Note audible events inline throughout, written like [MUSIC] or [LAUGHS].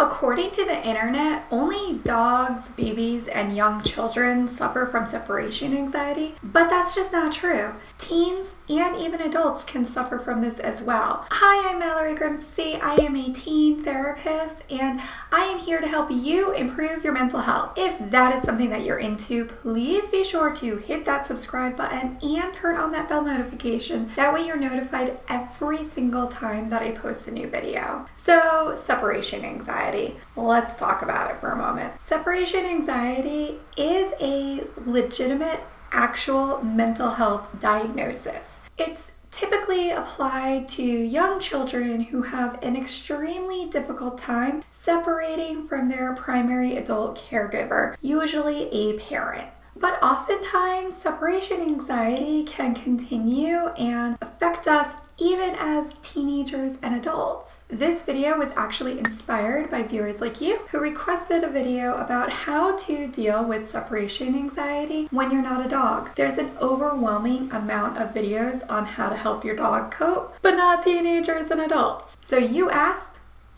According to the internet, only dogs, babies, and young children suffer from separation anxiety, but that's just not true. Teens and even adults can suffer from this as well. Hi, I'm Mallory Grimste. I am a teen therapist and I am here to help you improve your mental health. If that is something that you're into, please be sure to hit that subscribe button and turn on that bell notification. That way you're notified every single time that I post a new video. So, separation anxiety. Let's talk about it for a moment. Separation anxiety is a legitimate actual mental health diagnosis. It's typically applied to young children who have an extremely difficult time separating from their primary adult caregiver, usually a parent. But oftentimes, separation anxiety can continue and affect us even as teenagers and adults. This video was actually inspired by viewers like you who requested a video about how to deal with separation anxiety when you're not a dog. There's an overwhelming amount of videos on how to help your dog cope, but not teenagers and adults. So you asked,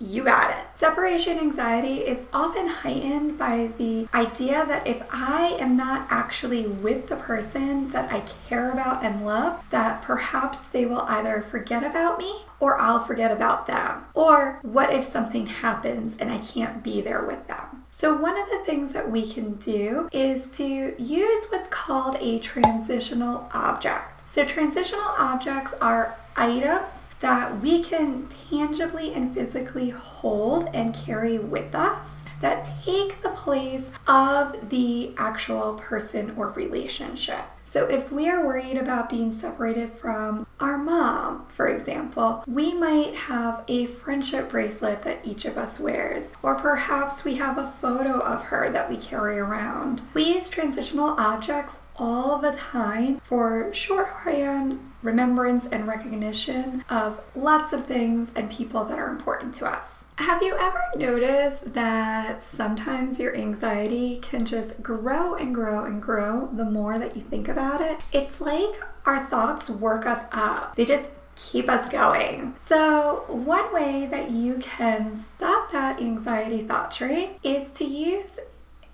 you got it. Separation anxiety is often heightened by the idea that if I am not actually with the person that I care about and love, that perhaps they will either forget about me or I'll forget about them. Or what if something happens and I can't be there with them? So, one of the things that we can do is to use what's called a transitional object. So, transitional objects are items that we can tangibly and physically hold and carry with us that take the place of the actual person or relationship. So, if we are worried about being separated from our mom, for example, we might have a friendship bracelet that each of us wears, or perhaps we have a photo of her that we carry around. We use transitional objects all the time for shorthand remembrance and recognition of lots of things and people that are important to us. Have you ever noticed that sometimes your anxiety can just grow and grow and grow the more that you think about it? It's like our thoughts work us up. They just keep us going. So, one way that you can stop that anxiety thought train is to use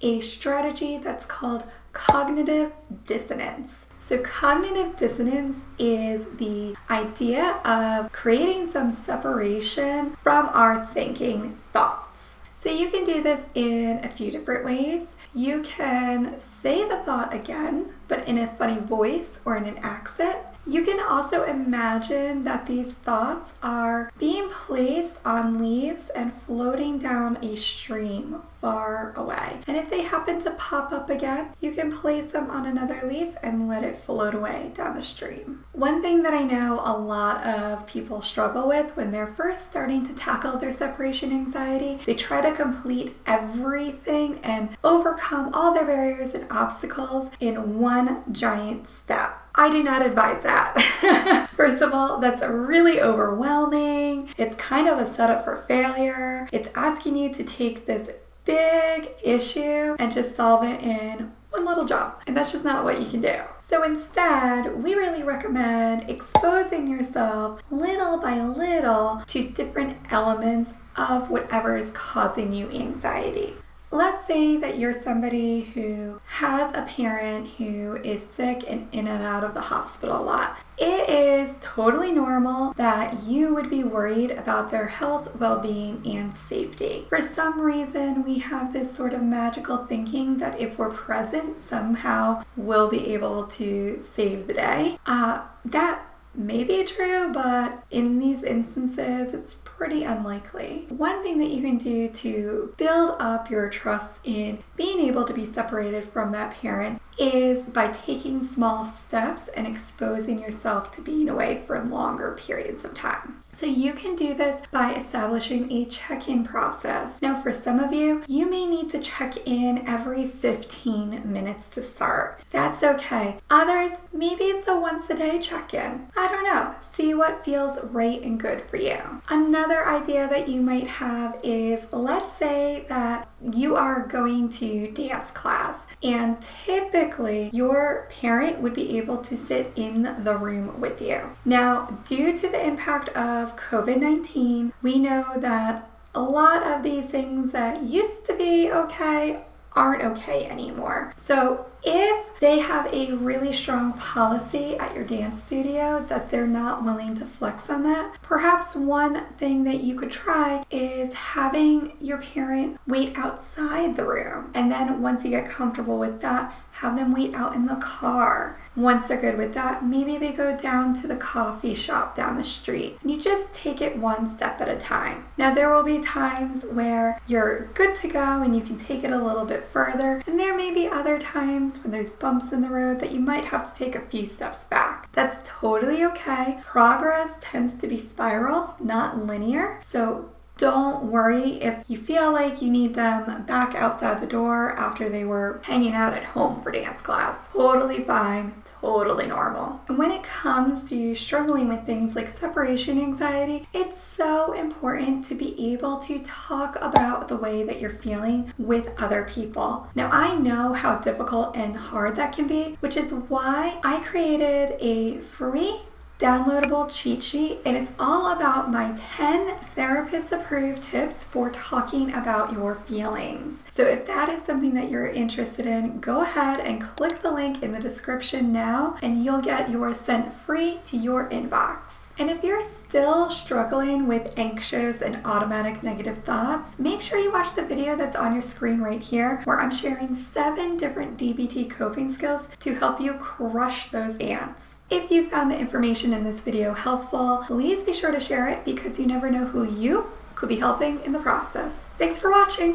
a strategy that's called cognitive dissonance. So, cognitive dissonance is the idea of creating some separation from our thinking thoughts. So, you can do this in a few different ways. You can say the thought again, but in a funny voice or in an accent. You can also imagine that these thoughts are being placed on leaves and floating down a stream far away. And if they happen to pop up again, you can place them on another leaf and let it float away down the stream. One thing that I know a lot of people struggle with when they're first starting to tackle their separation anxiety, they try to complete everything and overcome all their barriers and obstacles in one giant step. I do not advise that. [LAUGHS] First of all, that's really overwhelming. It's kind of a setup for failure. It's asking you to take this big issue and just solve it in one little job. And that's just not what you can do. So instead, we really recommend exposing yourself little by little to different elements of whatever is causing you anxiety. Let's say that you're somebody who has a parent who is sick and in and out of the hospital a lot. It is totally normal that you would be worried about their health, well being, and safety. For some reason, we have this sort of magical thinking that if we're present, somehow we'll be able to save the day. Uh, that may be true, but in these instances, it's pretty unlikely. One thing that you can do to build up your trust in being able to be separated from that parent is by taking small steps and exposing yourself to being away for longer periods of time. So you can do this by establishing a check-in process. Now for some of you, you may need to check in every 15 minutes to start. That's okay. Others, maybe it's a once a day check-in. I don't know. See what feels right and good for you. Another idea that you might have is let's say that you are going to dance class and typically your parent would be able to sit in the room with you. Now, due to the impact of COVID 19, we know that a lot of these things that used to be okay aren't okay anymore. So if they have a really strong policy at your dance studio that they're not willing to flex on that, perhaps one thing that you could try is having your parent wait outside the room. And then once you get comfortable with that, have them wait out in the car. Once they're good with that, maybe they go down to the coffee shop down the street and you just take it one step at a time. Now, there will be times where you're good to go and you can take it a little bit further, and there may be other times when there's bumps in the road that you might have to take a few steps back. That's totally okay. Progress tends to be spiral, not linear. So don't worry if you feel like you need them back outside the door after they were hanging out at home for dance class. Totally fine, totally normal. And when it comes to struggling with things like separation anxiety, it's so important to be able to talk about the way that you're feeling with other people. Now, I know how difficult and hard that can be, which is why I created a free downloadable cheat sheet and it's all about my 10 therapist approved tips for talking about your feelings. So if that is something that you're interested in, go ahead and click the link in the description now and you'll get yours sent free to your inbox. And if you're still struggling with anxious and automatic negative thoughts, make sure you watch the video that's on your screen right here where I'm sharing seven different DBT coping skills to help you crush those ants. If you found the information in this video helpful, please be sure to share it because you never know who you could be helping in the process. Thanks for watching!